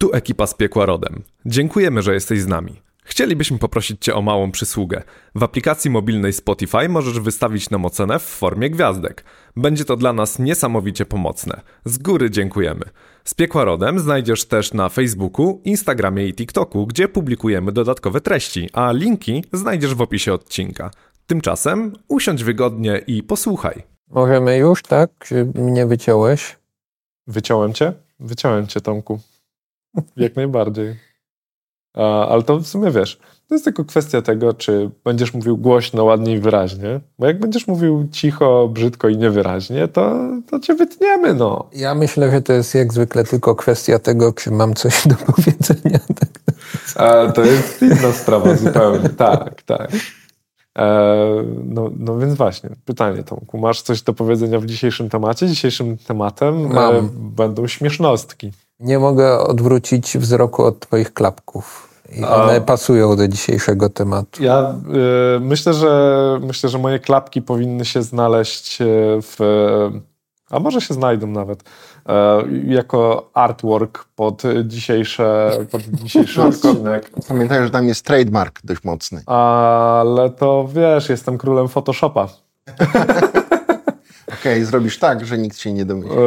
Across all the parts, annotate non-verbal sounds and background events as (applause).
Tu ekipa z Piekła Rodem. Dziękujemy, że jesteś z nami. Chcielibyśmy poprosić Cię o małą przysługę. W aplikacji mobilnej Spotify możesz wystawić nam ocenę w formie gwiazdek. Będzie to dla nas niesamowicie pomocne. Z góry dziękujemy. Z Piekła Rodem znajdziesz też na Facebooku, Instagramie i TikToku, gdzie publikujemy dodatkowe treści, a linki znajdziesz w opisie odcinka. Tymczasem usiądź wygodnie i posłuchaj. Możemy już, tak? Czy mnie wyciąłeś? Wyciąłem cię? Wyciąłem cię, Tomku. (laughs) Jak najbardziej. Ale to w sumie wiesz, to jest tylko kwestia tego, czy będziesz mówił głośno, ładnie i wyraźnie. Bo jak będziesz mówił cicho, brzydko i niewyraźnie, to, to cię wytniemy, no. Ja myślę, że to jest jak zwykle tylko kwestia tego, czy mam coś (laughs) do powiedzenia. Tak? A, to jest inna sprawa zupełnie. Tak, tak. E, no, no więc właśnie, pytanie Tomku, masz coś do powiedzenia w dzisiejszym temacie? Dzisiejszym tematem e, Mam. będą śmiesznostki. Nie mogę odwrócić wzroku od twoich klapków. I A- one pasują do dzisiejszego tematu. Ja y, myślę, że myślę, że moje klapki powinny się znaleźć e, w. A może się znajdą nawet. e, Jako artwork pod dzisiejsze, pod dzisiejszy (laughs) odcinek. Pamiętaj, że tam jest trademark dość mocny. Ale to wiesz, jestem królem Photoshopa. (laughs) Okej, zrobisz tak, że nikt się nie domyśli. E,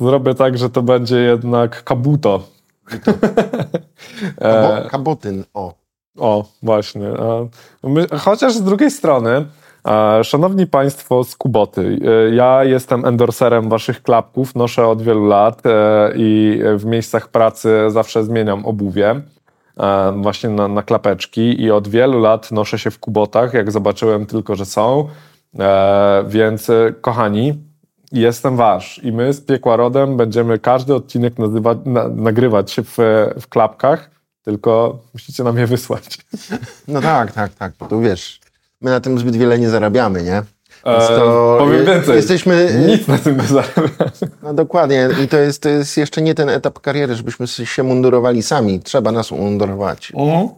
Zrobię tak, że to będzie jednak kabuto. (laughs) E, Kabo, kabotyn, o. O, właśnie. E, chociaż z drugiej strony, e, szanowni Państwo z Kuboty, e, ja jestem endorserem Waszych klapków, noszę od wielu lat e, i w miejscach pracy zawsze zmieniam obuwie. e, Właśnie na, na klapeczki i od wielu lat noszę się w kubotach, jak zobaczyłem tylko, że są. E, Więc e, kochani, jestem wasz i my z Piekła Rodem będziemy każdy odcinek nazywać, na, nagrywać się w, w klapkach, tylko musicie nam je wysłać. No tak, tak, tak. bo Tu wiesz, my na tym zbyt wiele nie zarabiamy, nie? E, to powiem więcej. Jesteśmy. Nic na tym nie zarabiamy. No dokładnie. I to jest, to jest jeszcze nie ten etap kariery, żebyśmy się mundurowali sami. Trzeba nas umundurować. E,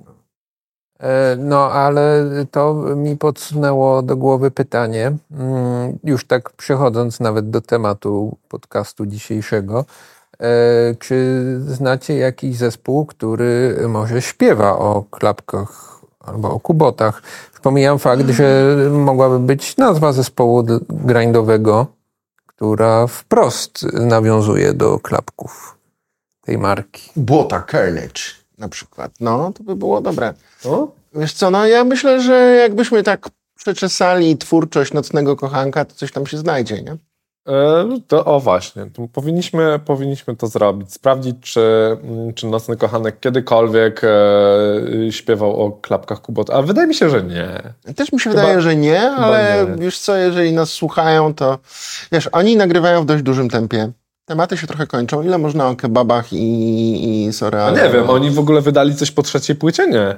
No, ale to mi podsunęło do głowy pytanie, mm, już tak przechodząc nawet do tematu podcastu dzisiejszego. e, Czy znacie jakiś zespół, który może śpiewa o klapkach albo o kubotach? Pomijam fakt, że mogłaby być nazwa zespołu grindowego, która wprost nawiązuje do klapków tej marki. Błota Carnage na przykład. No, to by było dobre. O? Wiesz co, no ja myślę, że jakbyśmy tak przeczesali twórczość Nocnego Kochanka, to coś tam się znajdzie, nie? E, to, o właśnie, to powinniśmy, powinniśmy to zrobić. Sprawdzić, czy, mm, czy Nocny Kochanek kiedykolwiek e, śpiewał o klapkach Kubota. A wydaje mi się, że nie. Też mi się Chyba- wydaje, że nie, ale nie. wiesz co, jeżeli nas słuchają, to wiesz, oni nagrywają w dość dużym tempie. Tematy się trochę kończą. Ile można o kebabach i, i sorry, A nie wiem, oni w ogóle wydali coś po trzeciej płycie? Nie.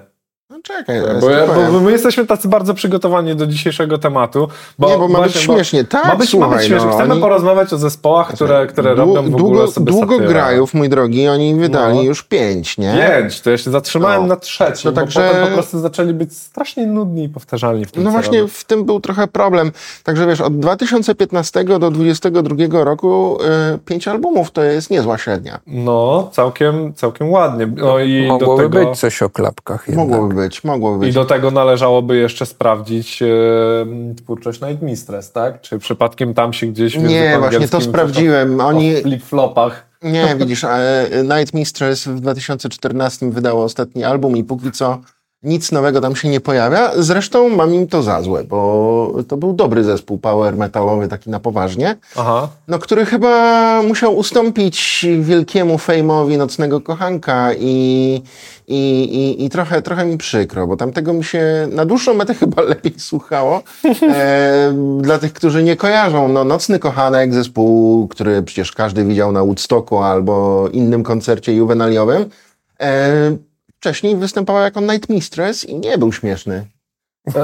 Czekaj, Bo, bo, ja, bo my jesteśmy tacy bardzo przygotowani do dzisiejszego tematu. Bo Nie, bo ma być właśnie, bo- śmiesznie. Tak, ma być, słuchaj, ma być śmiesznie. no, Chcemy oni- porozmawiać o zespołach, które, które Dłu- robią w ogóle długo, sobie Długo satyrę. grajów, mój drogi, oni wydali No. już pięć, nie? Pięć, to ja się zatrzymałem No. na trzecim, No bo także- potem po prostu zaczęli być strasznie nudni i powtarzalni w tym, No właśnie robią. w tym był trochę problem. Także wiesz, od 2015 do 2022 roku y, pięć albumów to jest niezła średnia. No, całkiem, całkiem ładnie. No i do Mogłoby tego, być coś o klapkach jednak. Mogłoby być, mogłoby być. I do tego należałoby jeszcze sprawdzić e, twórczość Night Mistress, tak? Czy przypadkiem tam się gdzieś... Nie, właśnie to sprawdziłem. Oni, O flip-flopach. Nie, widzisz, e, Night Mistress w 2014 wydało ostatni album i póki co nic nowego tam się nie pojawia. Zresztą mam im to za złe, bo to był dobry zespół power metalowy, taki na poważnie, Aha. no, który chyba musiał ustąpić wielkiemu fejmowi Nocnego Kochanka i, i, i, i trochę, trochę mi przykro, bo tamtego mi się na dłuższą metę (laughs) chyba lepiej słuchało. E, dla tych, którzy nie kojarzą, no, Nocny Kochanek, zespół, który przecież każdy widział na Woodstocku albo innym koncercie juwenaliowym, e, wcześniej występował jako Night Mistress i nie był śmieszny. (laughs)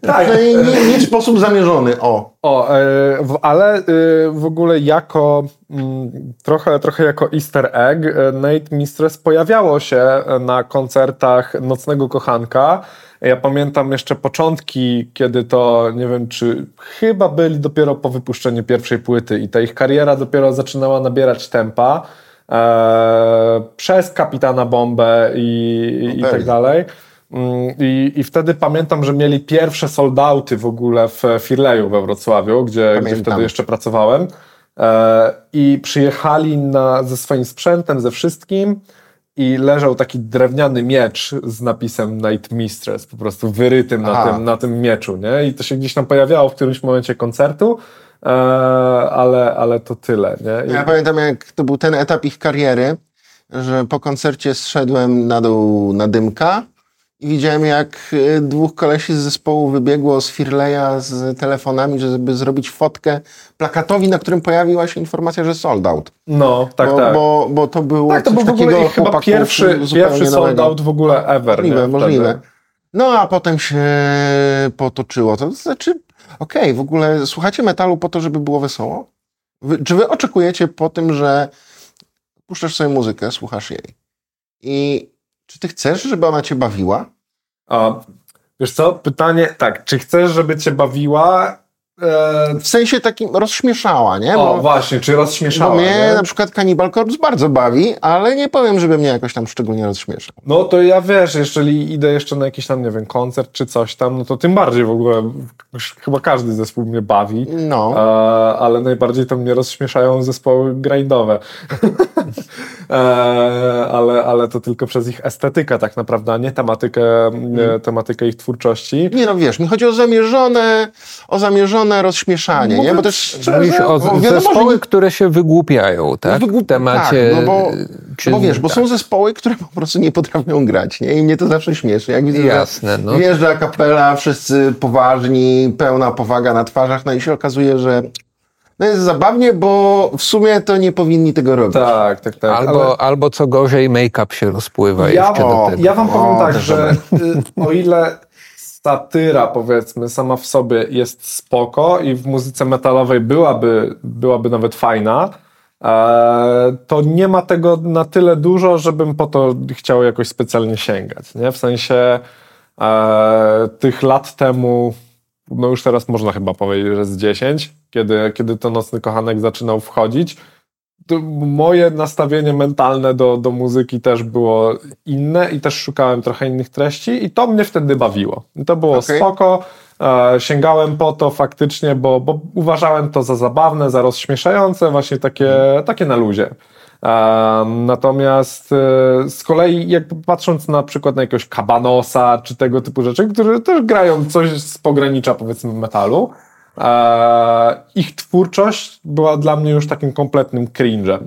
Tak, No, nie, nie w sposób zamierzony, o. O, e, w, ale e, w ogóle jako mm, trochę, trochę jako easter egg e, Nate Mistress pojawiało się e, na koncertach Nocnego Kochanka. Ja pamiętam jeszcze początki, kiedy to, nie wiem, czy chyba byli dopiero po wypuszczeniu pierwszej płyty i ta ich kariera dopiero zaczynała nabierać tempa. E, przez Kapitana Bombę i, i, i tak dalej. Mm, I, I wtedy pamiętam, że mieli pierwsze soldauty w ogóle w Firleju we Wrocławiu, gdzie, gdzie wtedy jeszcze pracowałem. E, I przyjechali na, ze swoim sprzętem, ze wszystkim i leżał taki drewniany miecz z napisem Night Mistress, po prostu wyrytym na tym, na tym mieczu, nie? I to się gdzieś tam pojawiało w którymś momencie koncertu, ale, ale to tyle, nie? I... Ja pamiętam, jak to był ten etap ich kariery, że po koncercie zszedłem na dół na dymka i widziałem, jak y, dwóch kolesi z zespołu wybiegło z Firleja z telefonami, żeby zrobić fotkę plakatowi, na którym pojawiła się informacja, że sold out. No, tak, bo, tak. Bo, bo to było tak, to był w ogóle chyba pierwszy, pierwszy sold out w ogóle ever. Możliwe, nie? możliwe. No, a potem się potoczyło. To znaczy, okej, okay, w ogóle słuchacie metalu po to, żeby było wesoło? Wy, czy wy oczekujecie po tym, że puszczasz sobie muzykę, słuchasz jej i czy ty chcesz, żeby ona cię bawiła? A, wiesz co, pytanie, tak, czy chcesz, żeby cię bawiła? E... W sensie takim rozśmieszała, nie? Bo, o, właśnie, czy rozśmieszała, Bo mnie nie? na przykład Cannibal Corpse bardzo bawi, ale nie powiem, żeby mnie jakoś tam szczególnie rozśmieszał. No to ja wiesz, jeżeli idę jeszcze na jakiś tam, nie wiem, koncert czy coś tam, no to tym bardziej w ogóle, chyba każdy zespół mnie bawi, no. E, ale najbardziej to mnie rozśmieszają zespoły grindowe. (laughs) e, ale, ale to tylko przez ich estetykę tak naprawdę, a nie tematykę, hmm. tematykę ich twórczości. Nie no, wiesz, mi chodzi o zamierzone, o zamierzone rozśmieszanie, Mówiąc nie? Bo też szczerze, o no, zespoły, że... które się wygłupiają, tak? Wygłup... W temacie... Tak, no bo, czy... bo wiesz, bo tak. są zespoły, które po prostu nie potrafią grać, nie? I mnie to zawsze śmieszy. Jak widzę, Jasne, no. wjeżdża kapela, wszyscy poważni, pełna powaga na twarzach, no i się okazuje, że no jest zabawnie, bo w sumie to nie powinni tego robić. Tak, tak, tak. Albo, ale... albo co gorzej, make-up się rozpływa ja, jeszcze o, do tego. Ja wam powiem o, tak, że y, o ile satyra powiedzmy sama w sobie jest spoko i w muzyce metalowej byłaby, byłaby nawet fajna, e, to nie ma tego na tyle dużo, żebym po to chciał jakoś specjalnie sięgać. Nie? W sensie e, tych lat temu no już teraz można chyba powiedzieć, że z 10, kiedy, kiedy to Nocny Kochanek zaczynał wchodzić, moje nastawienie mentalne do, do muzyki też było inne i też szukałem trochę innych treści i to mnie wtedy bawiło. I to było okay. spoko, e, sięgałem po to faktycznie, bo, bo uważałem to za zabawne, za rozśmieszające, właśnie takie, takie na luzie. Natomiast e, z kolei, jak patrząc na przykład na jakiegoś Kabanosa czy tego typu rzeczy, które też grają coś z pogranicza powiedzmy metalu, e, ich twórczość była dla mnie już takim kompletnym cringe'em.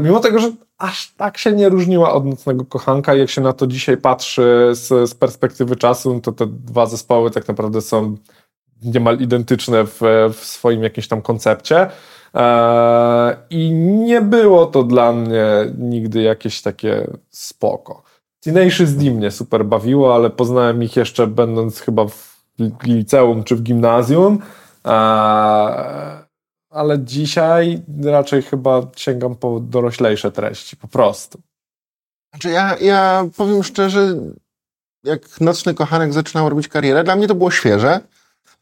Mimo tego, że aż tak się nie różniła od Nocnego Kochanka, jak się na to dzisiaj patrzy z, z perspektywy czasu, to te dwa zespoły tak naprawdę są niemal identyczne w, w swoim jakimś tam koncepcie. I nie było to dla mnie nigdy jakieś takie spoko. Tenacious D mnie super bawiło, ale poznałem ich jeszcze będąc chyba w liceum czy w gimnazjum. Ale dzisiaj raczej chyba sięgam po doroślejsze treści, po prostu. Znaczy ja, ja powiem szczerze, jak Nocny Kochanek zaczynał robić karierę, dla mnie to było świeże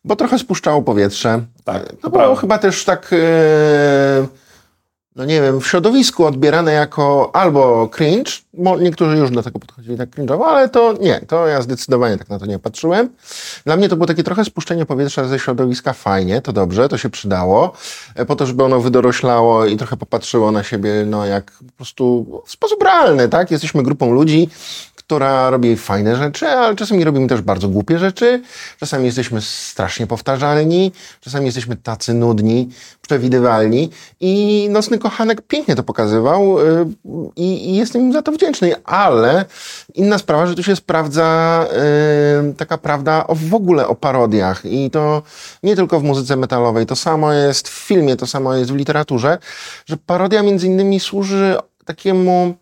bo trochę spuszczało powietrze. Tak, to było prawda. chyba też tak, e, no nie wiem, w środowisku odbierane jako albo cringe, niektórzy już do tego podchodzili tak cringe'owo, ale to nie, to ja zdecydowanie tak na to nie patrzyłem. Dla mnie to było takie trochę spuszczenie powietrza ze środowiska, fajnie, to dobrze, to się przydało, e, po to, żeby ono wydoroślało i trochę popatrzyło na siebie, no jak po prostu w sposób realny, tak? Jesteśmy grupą ludzi, która robi fajne rzeczy, ale czasami robimy też bardzo głupie rzeczy. Czasami jesteśmy strasznie powtarzalni, czasami jesteśmy tacy nudni, przewidywalni. I Nocny Kochanek pięknie to pokazywał y, i, i jestem im za to wdzięczny. Ale inna sprawa, że tu się sprawdza y, taka prawda o, w ogóle o parodiach. I to nie tylko w muzyce metalowej. To samo jest w filmie, to samo jest w literaturze, że parodia między innymi służy takiemu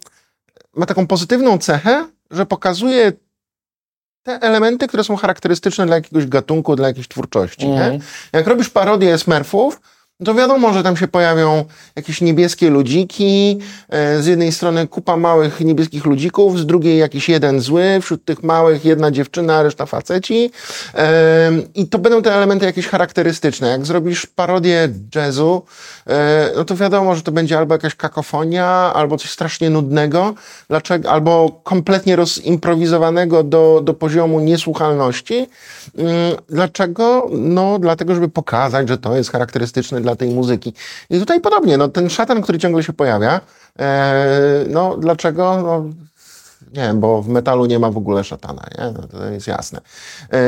ma taką pozytywną cechę, że pokazuje te elementy, które są charakterystyczne dla jakiegoś gatunku, dla jakiejś twórczości. Mm. Jak robisz parodię Smurfów, to wiadomo, że tam się pojawią jakieś niebieskie ludziki, e, z jednej strony kupa małych niebieskich ludzików, z drugiej jakiś jeden zły, wśród tych małych jedna dziewczyna, reszta faceci e, i to będą te elementy jakieś charakterystyczne. Jak zrobisz parodię jazzu, e, no to wiadomo, że to będzie albo jakaś kakofonia, albo coś strasznie nudnego, dlaczego, albo kompletnie rozimprowizowanego do, do poziomu niesłuchalności. Mm, dlaczego? No dlatego, żeby pokazać, że to jest charakterystyczne dla tej muzyki. I tutaj podobnie, no, ten szatan, który ciągle się pojawia, e, no dlaczego? No, nie wiem, bo w metalu nie ma w ogóle szatana, nie? No, to jest jasne. E,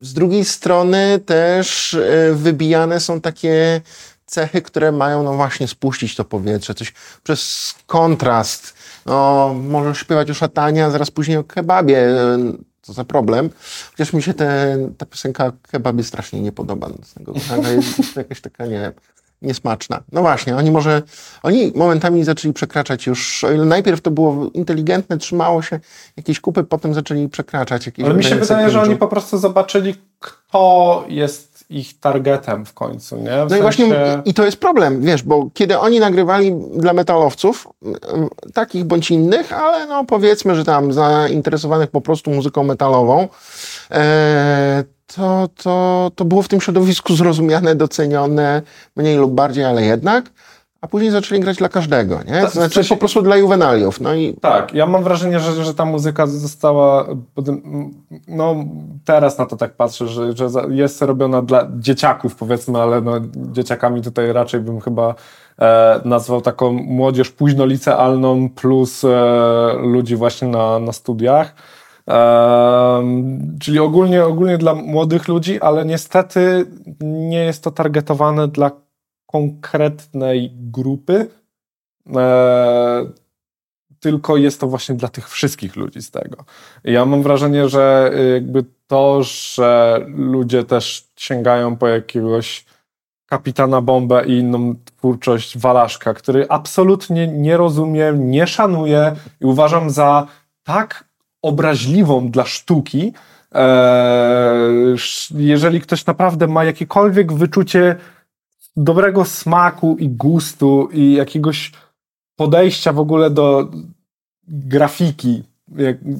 z drugiej strony też e, wybijane są takie cechy, które mają no właśnie spuścić to powietrze, coś przez kontrast. No, możesz śpiewać o szatanie, a zaraz później o kebabie. Co za problem. Chociaż mi się te, ta piosenka kebabie strasznie nie podoba. Z tego jest jakaś taka, nie niesmaczna. No właśnie, oni może, oni momentami zaczęli przekraczać już, o ile najpierw to było inteligentne, trzymało się jakieś kupy, potem zaczęli przekraczać jakieś... Ale mi się wydaje, że oni po prostu zobaczyli, kto jest ich targetem w końcu, nie? W no sensie... i właśnie i to jest problem, wiesz, bo kiedy oni nagrywali dla metalowców, takich bądź innych, ale no powiedzmy, że tam zainteresowanych po prostu muzyką metalową, e, to, to, to było w tym środowisku zrozumiane, docenione, mniej lub bardziej, ale jednak a później zaczęli grać dla każdego, nie? To znaczy po prostu dla juwenaliów. No i... Tak, ja mam wrażenie, że, że ta muzyka została, no teraz na to tak patrzę, że, że jest robiona dla dzieciaków powiedzmy, ale no, dzieciakami tutaj raczej bym chyba e, nazwał taką młodzież późno licealną plus e, ludzi właśnie na, na studiach. Czyli ogólnie, ogólnie dla młodych ludzi, ale niestety nie jest to targetowane dla konkretnej grupy, e, tylko jest to właśnie dla tych wszystkich ludzi z tego. ja mam wrażenie, że e, jakby to, że ludzie też sięgają po jakiegoś kapitana Bombę i inną twórczość Walaszka, który absolutnie nie rozumiem, nie szanuję i uważam za tak obraźliwą dla sztuki, e, jeżeli ktoś naprawdę ma jakiekolwiek wyczucie dobrego smaku i gustu i jakiegoś podejścia w ogóle do grafiki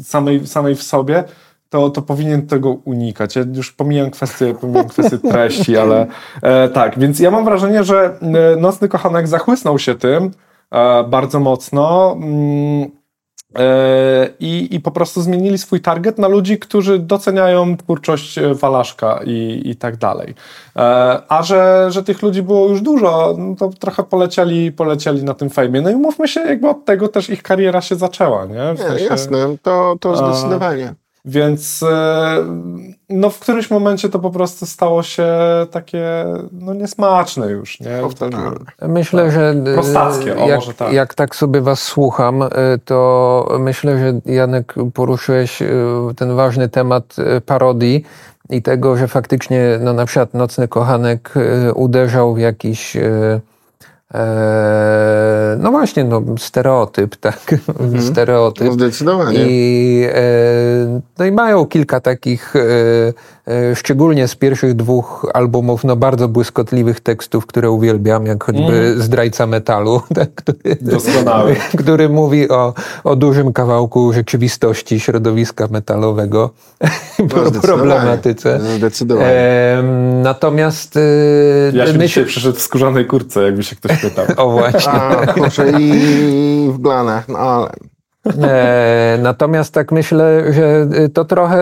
samej, samej w sobie, to, to powinien tego unikać. Ja już pomijam kwestię, pomijam kwestię (laughs) treści, ale e, tak, więc ja mam wrażenie, że e, Nocny Kochanek zachłysnął się tym e, bardzo mocno. Mm, I, I po prostu zmienili swój target na ludzi, którzy doceniają twórczość e, Walaszka i, i tak dalej. E, a że, że tych ludzi było już dużo, no to trochę polecieli, polecieli na tym fejmie. No i mówmy się, jakby od tego też ich kariera się zaczęła, nie? W sensie, nie jasne, to, to zdecydowanie. Więc e, no, w którymś momencie to po prostu stało się takie no, niesmaczne już. Nie? Myślę, że e, Prostackie, o, jak, może tak. jak tak sobie was słucham, e, to myślę, że Janek poruszyłeś ten ważny temat parodii i tego, że faktycznie no, na przykład Nocny Kochanek uderzał w jakiś E, no właśnie, no, stereotyp, (laughs) tak? Mhm. stereotyp. No zdecydowanie. I, e, no i mają kilka takich e, E, szczególnie z pierwszych dwóch albumów, no bardzo błyskotliwych tekstów, które uwielbiam, jak choćby mm. Zdrajca Metalu, (laughs) tak, który, Doskonały. (laughs) który mówi o, o dużym kawałku rzeczywistości środowiska metalowego, no, problematyce. Zdecydowanie. E, natomiast... E, ja się myśl... przyszedł w skórzanej kurtce, jakby się ktoś pytał. (laughs) o właśnie. A, kurczę, i w glanach, no ale... E, natomiast tak myślę, że y, to trochę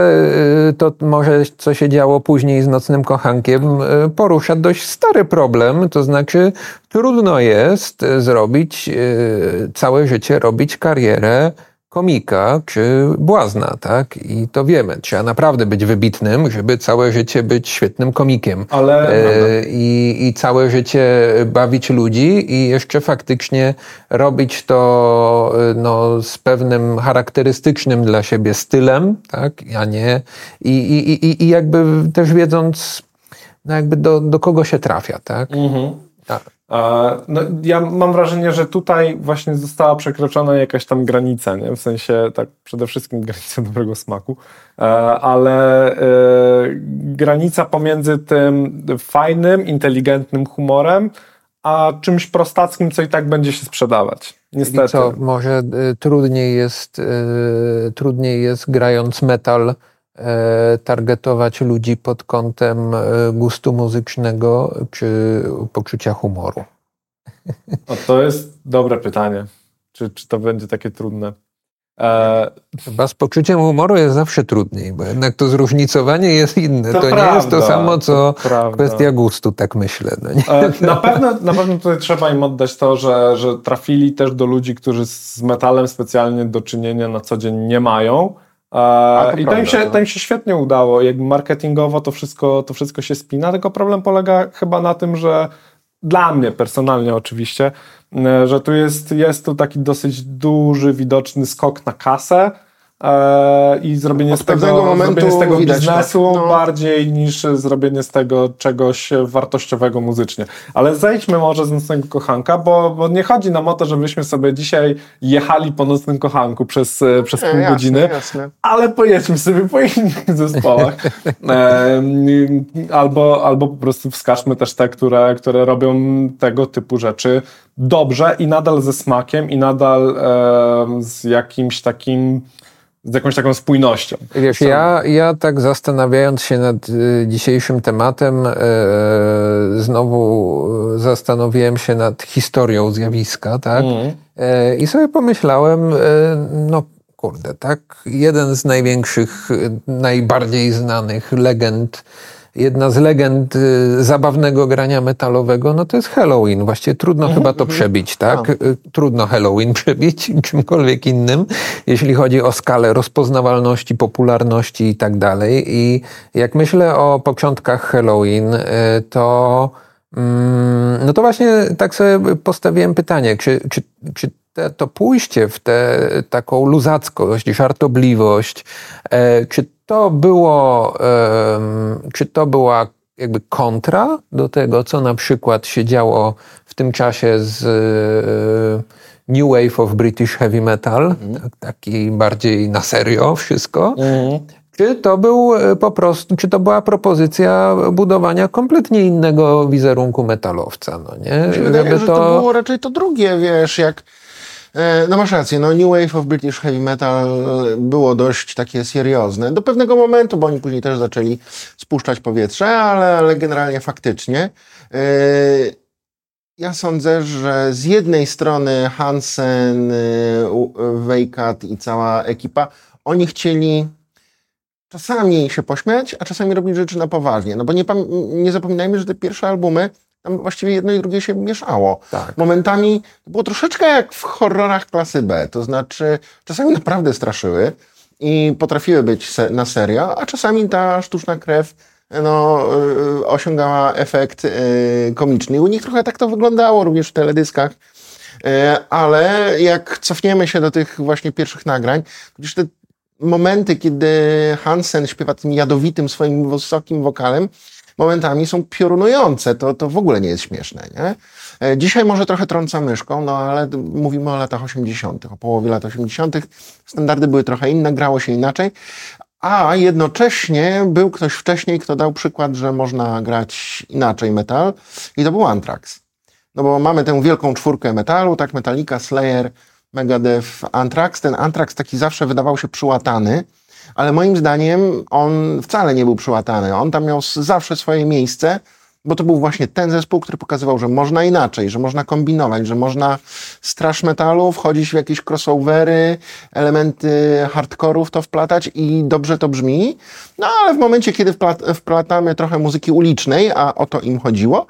y, to może co się działo później z Nocnym Kochankiem y, porusza dość stary problem, to znaczy trudno jest zrobić całe życie, robić karierę komika czy błazna, tak? I to wiemy. Trzeba naprawdę być wybitnym, żeby całe życie być świetnym komikiem. Ale... E, i, I całe życie bawić ludzi i jeszcze faktycznie robić to e, no, z pewnym charakterystycznym dla siebie stylem, tak? A nie... I, i, i, i jakby też wiedząc, no jakby do, do kogo się trafia, tak? Mhm. Tak. No, ja mam wrażenie, że tutaj właśnie została przekroczona jakaś tam granica, nie? w sensie tak przede wszystkim granica (laughs) dobrego smaku, e, ale e, granica pomiędzy tym fajnym, inteligentnym humorem, a czymś prostackim, co i tak będzie się sprzedawać. Niestety. co, może y, trudniej jest, y, trudniej jest grając metal targetować ludzi pod kątem gustu muzycznego czy poczucia humoru? O, to jest dobre pytanie. Czy, czy to będzie takie trudne? E... Chyba z poczuciem humoru jest zawsze trudniej, bo jednak to zróżnicowanie jest inne. To, to prawda, nie jest to samo, co to kwestia gustu, tak myślę. No e, na, pewno, na pewno tutaj trzeba im oddać to, że, że trafili też do ludzi, którzy z metalem specjalnie do czynienia na co dzień nie mają. E, I to, im się, no. to im się świetnie udało. Jakby marketingowo to wszystko, to wszystko się spina, tylko problem polega chyba na tym, że dla mnie personalnie oczywiście, e, że tu jest, jest tu taki dosyć duży, widoczny skok na kasę, i zrobienie z tego, zrobienie z tego biznesu tak. no. bardziej niż zrobienie z tego czegoś wartościowego muzycznie. Ale zejdźmy może z Nocnego Kochanka, bo, bo nie chodzi nam o to, żebyśmy sobie dzisiaj jechali po Nocnym Kochanku przez, e, przez pół jasne, godziny, jasne. ale pojedźmy sobie po innych (laughs) zespołach. E, albo, albo po prostu wskażmy też te, które, które robią tego typu rzeczy dobrze i nadal ze smakiem i nadal e, z jakimś takim z jakąś taką spójnością. Wiesz, ja, ja tak zastanawiając się nad y, dzisiejszym tematem, y, znowu zastanowiłem się nad historią zjawiska, tak? Mm. I sobie pomyślałem, no kurde, tak? Jeden z największych, najbardziej znanych legend jedna z legend y, zabawnego grania metalowego, no to jest Halloween. Właściwie trudno mhm, chyba to mhm. przebić, tak? tak? Trudno Halloween (laughs) przebić czymkolwiek innym, jeśli chodzi o skalę rozpoznawalności, popularności i tak dalej. I jak myślę o początkach Halloween, y, to mm, no to właśnie tak sobie postawiłem pytanie, czy, czy, czy te, to pójście w tę taką luzackość, żartobliwość, e, czy to było, czy to była jakby kontra do tego, co na przykład się działo w tym czasie z e, New Wave of British Heavy Metal, mm. tak, taki bardziej na serio wszystko. Mm. Czy to był e, po prostu, czy to była propozycja budowania kompletnie innego wizerunku metalowca, no nie? Wydaje, Żeby że to... to było raczej to drugie, wiesz, jak no masz rację, no New Wave of British Heavy Metal było dość takie seriozne. Do pewnego momentu, bo oni później też zaczęli spuszczać powietrze, ale, ale generalnie faktycznie. E, ja sądzę, że z jednej strony Hansen, Weikat i cała ekipa, oni chcieli czasami się pośmiać, a czasami robić rzeczy na poważnie. No bo nie, nie zapominajmy, że te pierwsze albumy tam właściwie jedno i drugie się mieszało. Tak. Momentami było troszeczkę jak w horrorach klasy B, to znaczy czasami naprawdę straszyły i potrafiły być se na serio, a czasami ta sztuczna krew no, y, osiągała efekt y, komiczny. U nich trochę tak to wyglądało również w teledyskach. Y, ale jak cofniemy się do tych właśnie pierwszych nagrań, to już te momenty, kiedy Hansen śpiewa tym jadowitym swoim wysokim wokalem, momentami są piorunujące. To, to w ogóle nie jest śmieszne. Nie? E, dzisiaj może trochę trąca myszką, no ale mówimy o latach 80., o połowie lat 80. Standardy były trochę inne, grało się inaczej. A jednocześnie był ktoś wcześniej, kto dał przykład, że można grać inaczej metal i to był Anthrax. No bo mamy tę wielką czwórkę metalu, tak, Metallica, Slayer, Megadeth, Anthrax. Ten Anthrax taki zawsze wydawał się przyłatany, ale moim zdaniem on wcale nie był przyłatany. On tam miał zawsze swoje miejsce, bo to był właśnie ten zespół, który pokazywał, że można inaczej, że można kombinować, że można strasz metalu wchodzić w jakieś crossovery, elementy hardcore'u w to wplatać i dobrze to brzmi. No ale w momencie, kiedy wplatamy trochę muzyki ulicznej, a o to im chodziło,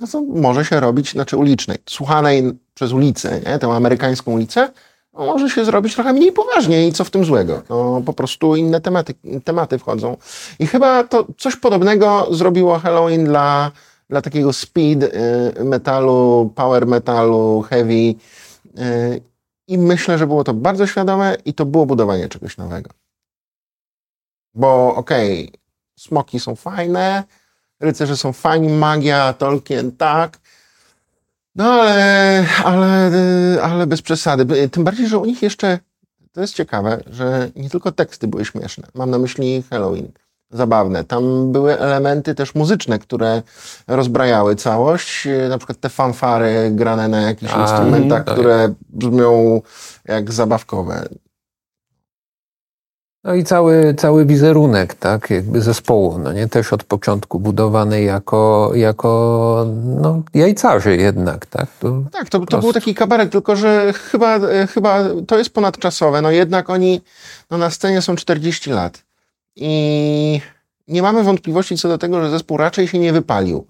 no to może się robić, znaczy ulicznej, słuchanej przez ulicę, nie? tę amerykańską ulicę, no, może się zrobić trochę mniej poważnie i co w tym złego. No, po prostu inne tematy, tematy wchodzą. I chyba to coś podobnego zrobiło Halloween dla, dla takiego speed y, metalu, power metalu, heavy. Y, I myślę, że było to bardzo świadome i to było budowanie czegoś nowego. Bo okej, okay, smoki są fajne, rycerze są fajni, magia, Tolkien tak, No ale, ale, ale bez przesady. Tym bardziej, że u nich jeszcze, to jest ciekawe, że nie tylko teksty były śmieszne. Mam na myśli Halloween. Zabawne. Tam były elementy też muzyczne, które rozbrajały całość. Na przykład te fanfary grane na jakichś A, instrumentach, tak. które brzmią jak zabawkowe. No i cały, cały wizerunek, tak, jakby zespołu, no nie, też od początku budowany jako, jako no, jajcarzy jednak, tak. To tak, to, to był taki kabaret, tylko że chyba, chyba to jest ponadczasowe, no jednak oni no, na scenie są 40 lat i nie mamy wątpliwości co do tego, że zespół raczej się nie wypalił.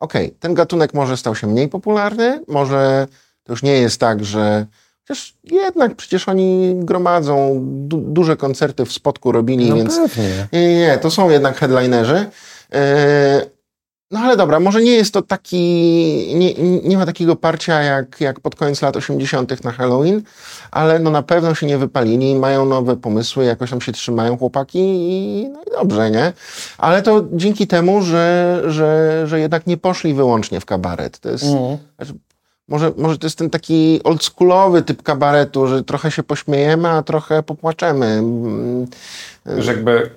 Okej, okay, ten gatunek może stał się mniej popularny, może to już nie jest tak, że Chociaż jednak przecież oni gromadzą du duże koncerty w spotku robili, no więc. Pewnie. Nie, nie, to są jednak headlinerzy. E, no ale dobra, może nie jest to taki, nie, nie ma takiego parcia jak, jak pod koniec lat 80. na Halloween, ale no na pewno się nie wypalili, mają nowe pomysły, jakoś tam się trzymają chłopaki i, no i dobrze, nie? Ale to dzięki temu, że, że, że jednak nie poszli wyłącznie w kabaret. To jest, mm. Może, może to jest ten taki oldschoolowy typ kabaretu, że trochę się pośmiejemy, a trochę popłaczemy. Że jakby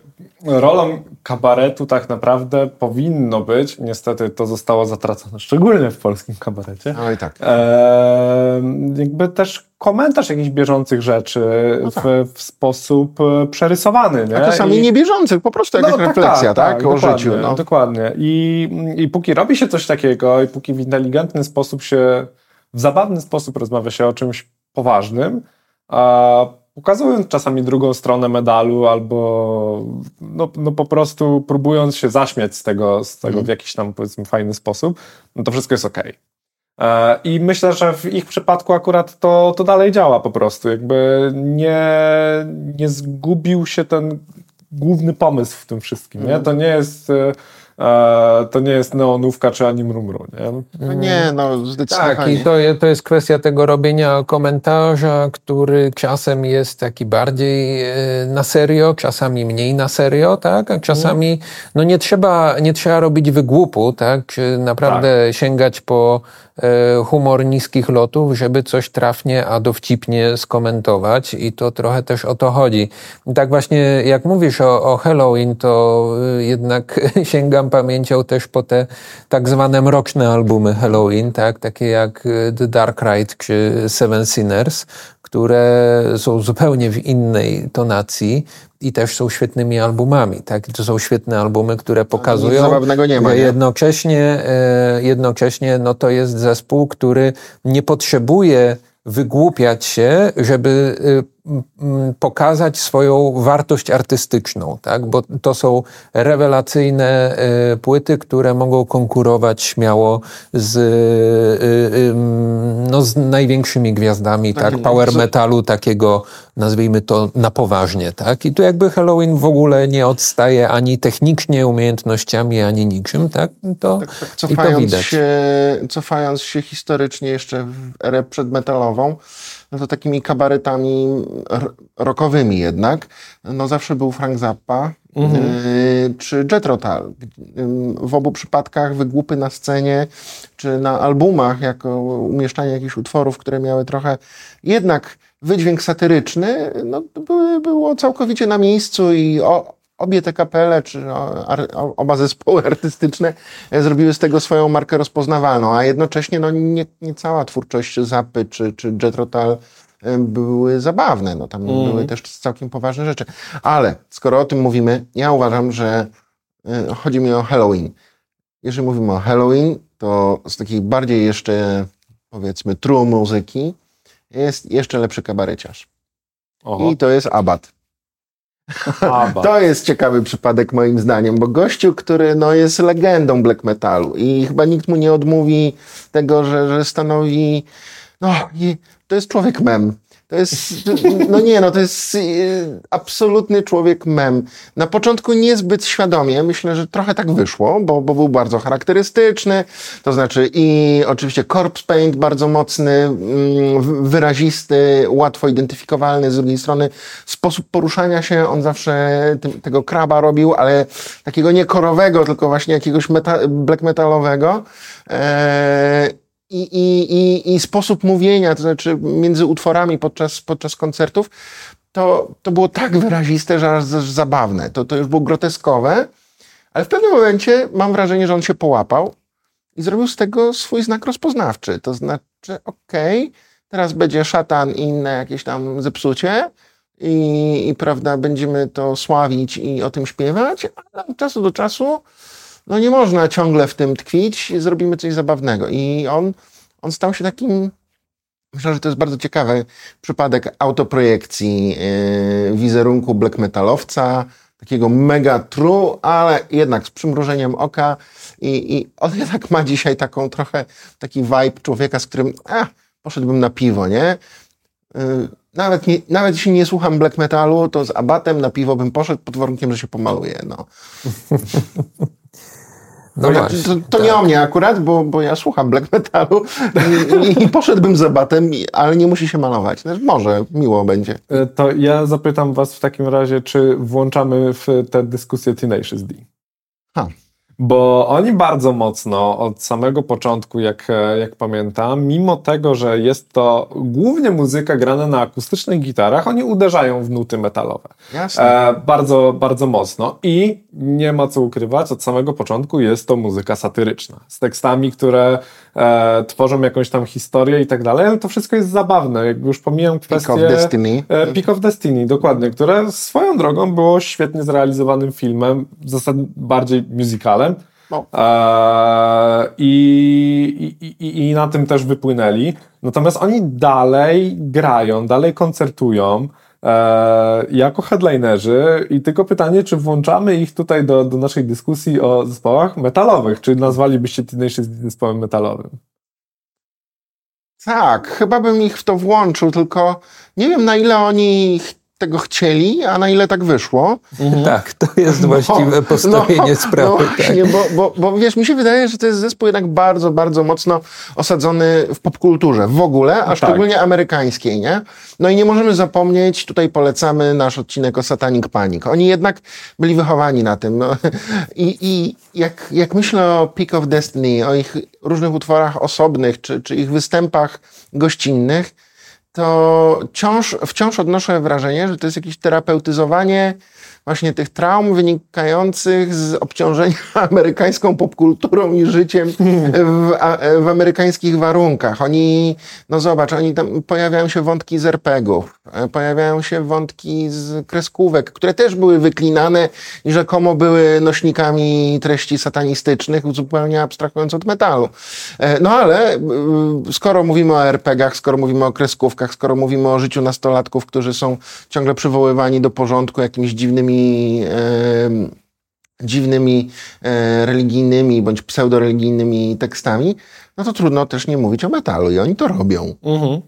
rolą kabaretu tak naprawdę powinno być, niestety to zostało zatracone, szczególnie w polskim kabarecie. No i tak. E, jakby też komentarz jakichś bieżących rzeczy no tak. w, w, sposób e, przerysowany. Nie? A czasami I, niebieżących, po prostu no, tak, refleksja, tak, tak, tak o życiu. No. Dokładnie. I, I póki robi się coś takiego i póki w inteligentny sposób się w zabawny sposób rozmawia się o czymś poważnym, a pokazując czasami drugą stronę medalu albo no, no po prostu próbując się zaśmiać z tego, z tego mm. w jakiś tam powiedzmy fajny sposób, no to wszystko jest okej. Okay. E, I myślę, że w ich przypadku akurat to, to dalej działa po prostu. Jakby nie, nie zgubił się ten główny pomysł w tym wszystkim. Nie? Mhm. To nie jest e, to nie jest neonówka czy ani mrumru, nie? No nie, no zdecydowanie. Tak, i to, to jest kwestia tego robienia komentarza, który czasem jest taki bardziej e, na serio, czasami mniej na serio, tak? A czasami, no nie trzeba, nie trzeba robić wygłupu, tak? Czy naprawdę tak. sięgać po E, humor niskich lotów, żeby coś trafnie, a dowcipnie skomentować i to trochę też o to chodzi. tak właśnie jak mówisz o, o Halloween, to e, jednak (laughs) sięgam pamięcią też po te tak zwane mroczne albumy Halloween, tak? takie jak e, The Dark Ride czy Seven Sinners, które są zupełnie w innej tonacji i też są świetnymi albumami. Tak? To są świetne albumy, które pokazują, nie ma, że jednocześnie, e, jednocześnie no to jest zespół, który nie potrzebuje wygłupiać się, żeby y, pokazać swoją wartość artystyczną, tak? bo to są rewelacyjne y, płyty, które mogą konkurować śmiało z, y, no, z największymi gwiazdami tak, tak power metalu takiego, nazwijmy to na poważnie. Tak? I tu jakby Halloween w ogóle nie odstaje ani technicznie, umiejętnościami, ani niczym. Tak? To, tak, tak. Cofając, i to widać. Się, cofając się historycznie jeszcze w erę przedmetalową, no to takimi kabaretami rockowymi jednak, no zawsze był Frank Zappa mhm. y, czy Jet Rotal. W obu przypadkach wygłupy na scenie czy na albumach, jako umieszczanie jakichś utworów, które miały trochę jednak wydźwięk satyryczny, no, było całkowicie na miejscu i o, obie te kapele, czy oba zespoły (laughs) artystyczne e, zrobiły z tego swoją markę rozpoznawalną, a jednocześnie no, nie, nie cała twórczość Zapy czy, czy Jet Rotal e, były zabawne. No, tam mm. były też całkiem poważne rzeczy. Ale skoro o tym mówimy, ja uważam, że e, chodzi mi o Halloween. Jeżeli mówimy o Halloween, to z takiej bardziej jeszcze powiedzmy true muzyki jest jeszcze lepszy kabareciarz. Oho. I to jest Abad. (laughs) to jest ciekawy przypadek moim zdaniem, bo gościu, który no, jest legendą black metalu i chyba nikt mu nie odmówi tego, że, że stanowi, no, to jest człowiek mem. To jest, no nie, no to jest y, absolutny człowiek mem. Na początku niezbyt świadomie, myślę, że trochę tak wyszło, bo, bo był bardzo charakterystyczny, to znaczy i oczywiście corpse paint bardzo mocny, mm, wyrazisty, łatwo identyfikowalny, z drugiej strony sposób poruszania się, on zawsze tego kraba robił, ale takiego nie korowego, tylko właśnie jakiegoś meta, black metalowego. Eee, i, i, i, sposób mówienia, to znaczy między utworami podczas, podczas koncertów, to, to było tak wyraziste, że aż zabawne. To, to już było groteskowe, ale w pewnym momencie mam wrażenie, że on się połapał i zrobił z tego swój znak rozpoznawczy. To znaczy, okej, okay, teraz będzie szatan i inne jakieś tam zepsucie i, i prawda, będziemy to sławić i o tym śpiewać, ale od czasu do czasu no nie można ciągle w tym tkwić, zrobimy coś zabawnego. I on, on stał się takim, myślę, że to jest bardzo ciekawy przypadek autoprojekcji yy, wizerunku black metalowca, takiego mega true, ale jednak z przymrużeniem oka i, i on (laughs) jednak ma dzisiaj taką trochę taki vibe człowieka, z którym a, poszedłbym na piwo, nie? Yy, nawet, nie, nawet jeśli nie słucham black metalu, to z abatem na piwo bym poszedł pod warunkiem, że się pomaluję, no. (laughs) No ja, właśnie, to, to tak. nie o mnie akurat, bo, bo ja słucham black metalu i, i, poszedłbym za batem, ale nie musi się malować. Znaczy, może, miło będzie. E, to ja zapytam was w takim razie, czy włączamy w tę dyskusję Tenacious D? Ha. Bo oni bardzo mocno od samego początku, jak, jak pamiętam, mimo tego, że jest to głównie muzyka grana na akustycznych gitarach, oni uderzają w nuty metalowe. Jasne. E, bardzo, bardzo mocno. I nie ma co ukrywać, od samego początku jest to muzyka satyryczna. Z tekstami, które e, tworzą jakąś tam historię i tak dalej, ale to wszystko jest zabawne. Jakby już pomijam kwestię... Peak of Destiny. E, Peak of Destiny, dokładnie, które swoją drogą było świetnie zrealizowanym filmem, w zasadzie bardziej musicalem. No. E, i, i, I na tym też wypłynęli. Natomiast oni dalej grają, dalej koncertują e, jako headlinerzy i tylko pytanie, czy włączamy ich tutaj do, do naszej dyskusji o zespołach metalowych, czy nazwalibyście Tenacious zespołem metalowym? Tak, chyba bym ich w to włączył, tylko nie wiem na ile oni tego chcieli, a na ile tak wyszło. Mhm. Tak, to jest no, właściwe postawienie no, sprawy. No właśnie, tak. bo, bo, bo wiesz, mi się wydaje, że to jest zespół jednak bardzo, bardzo mocno osadzony w popkulturze w ogóle, a tak. szczególnie amerykańskiej, nie? No i nie możemy zapomnieć, tutaj polecamy nasz odcinek o Satanic Panic. Oni jednak byli wychowani na tym. No. I, i jak, jak myślę o Peak of Destiny, o ich różnych utworach osobnych, czy, czy ich występach gościnnych, to wciąż, wciąż odnoszę wrażenie, że to jest jakieś terapeutyzowanie właśnie tych traum wynikających z obciążenia (laughs) amerykańską popkulturą i życiem w, w amerykańskich warunkach. Oni, no zobacz, oni tam pojawiają się wątki z RPGów, pojawiają się wątki z kreskówek, które też były wyklinane i rzekomo były nośnikami treści satanistycznych, zupełnie abstrahując od metalu. E, no ale y, skoro mówimy o RPGach, skoro mówimy o kreskówkach, skoro mówimy o życiu nastolatków, którzy są ciągle przywoływani do porządku jakimiś dziwnymi dziwnymi, e, dziwnymi e, religijnymi bądź pseudoreligijnymi tekstami, no to trudno też nie mówić o metalu i oni to robią. Mhm.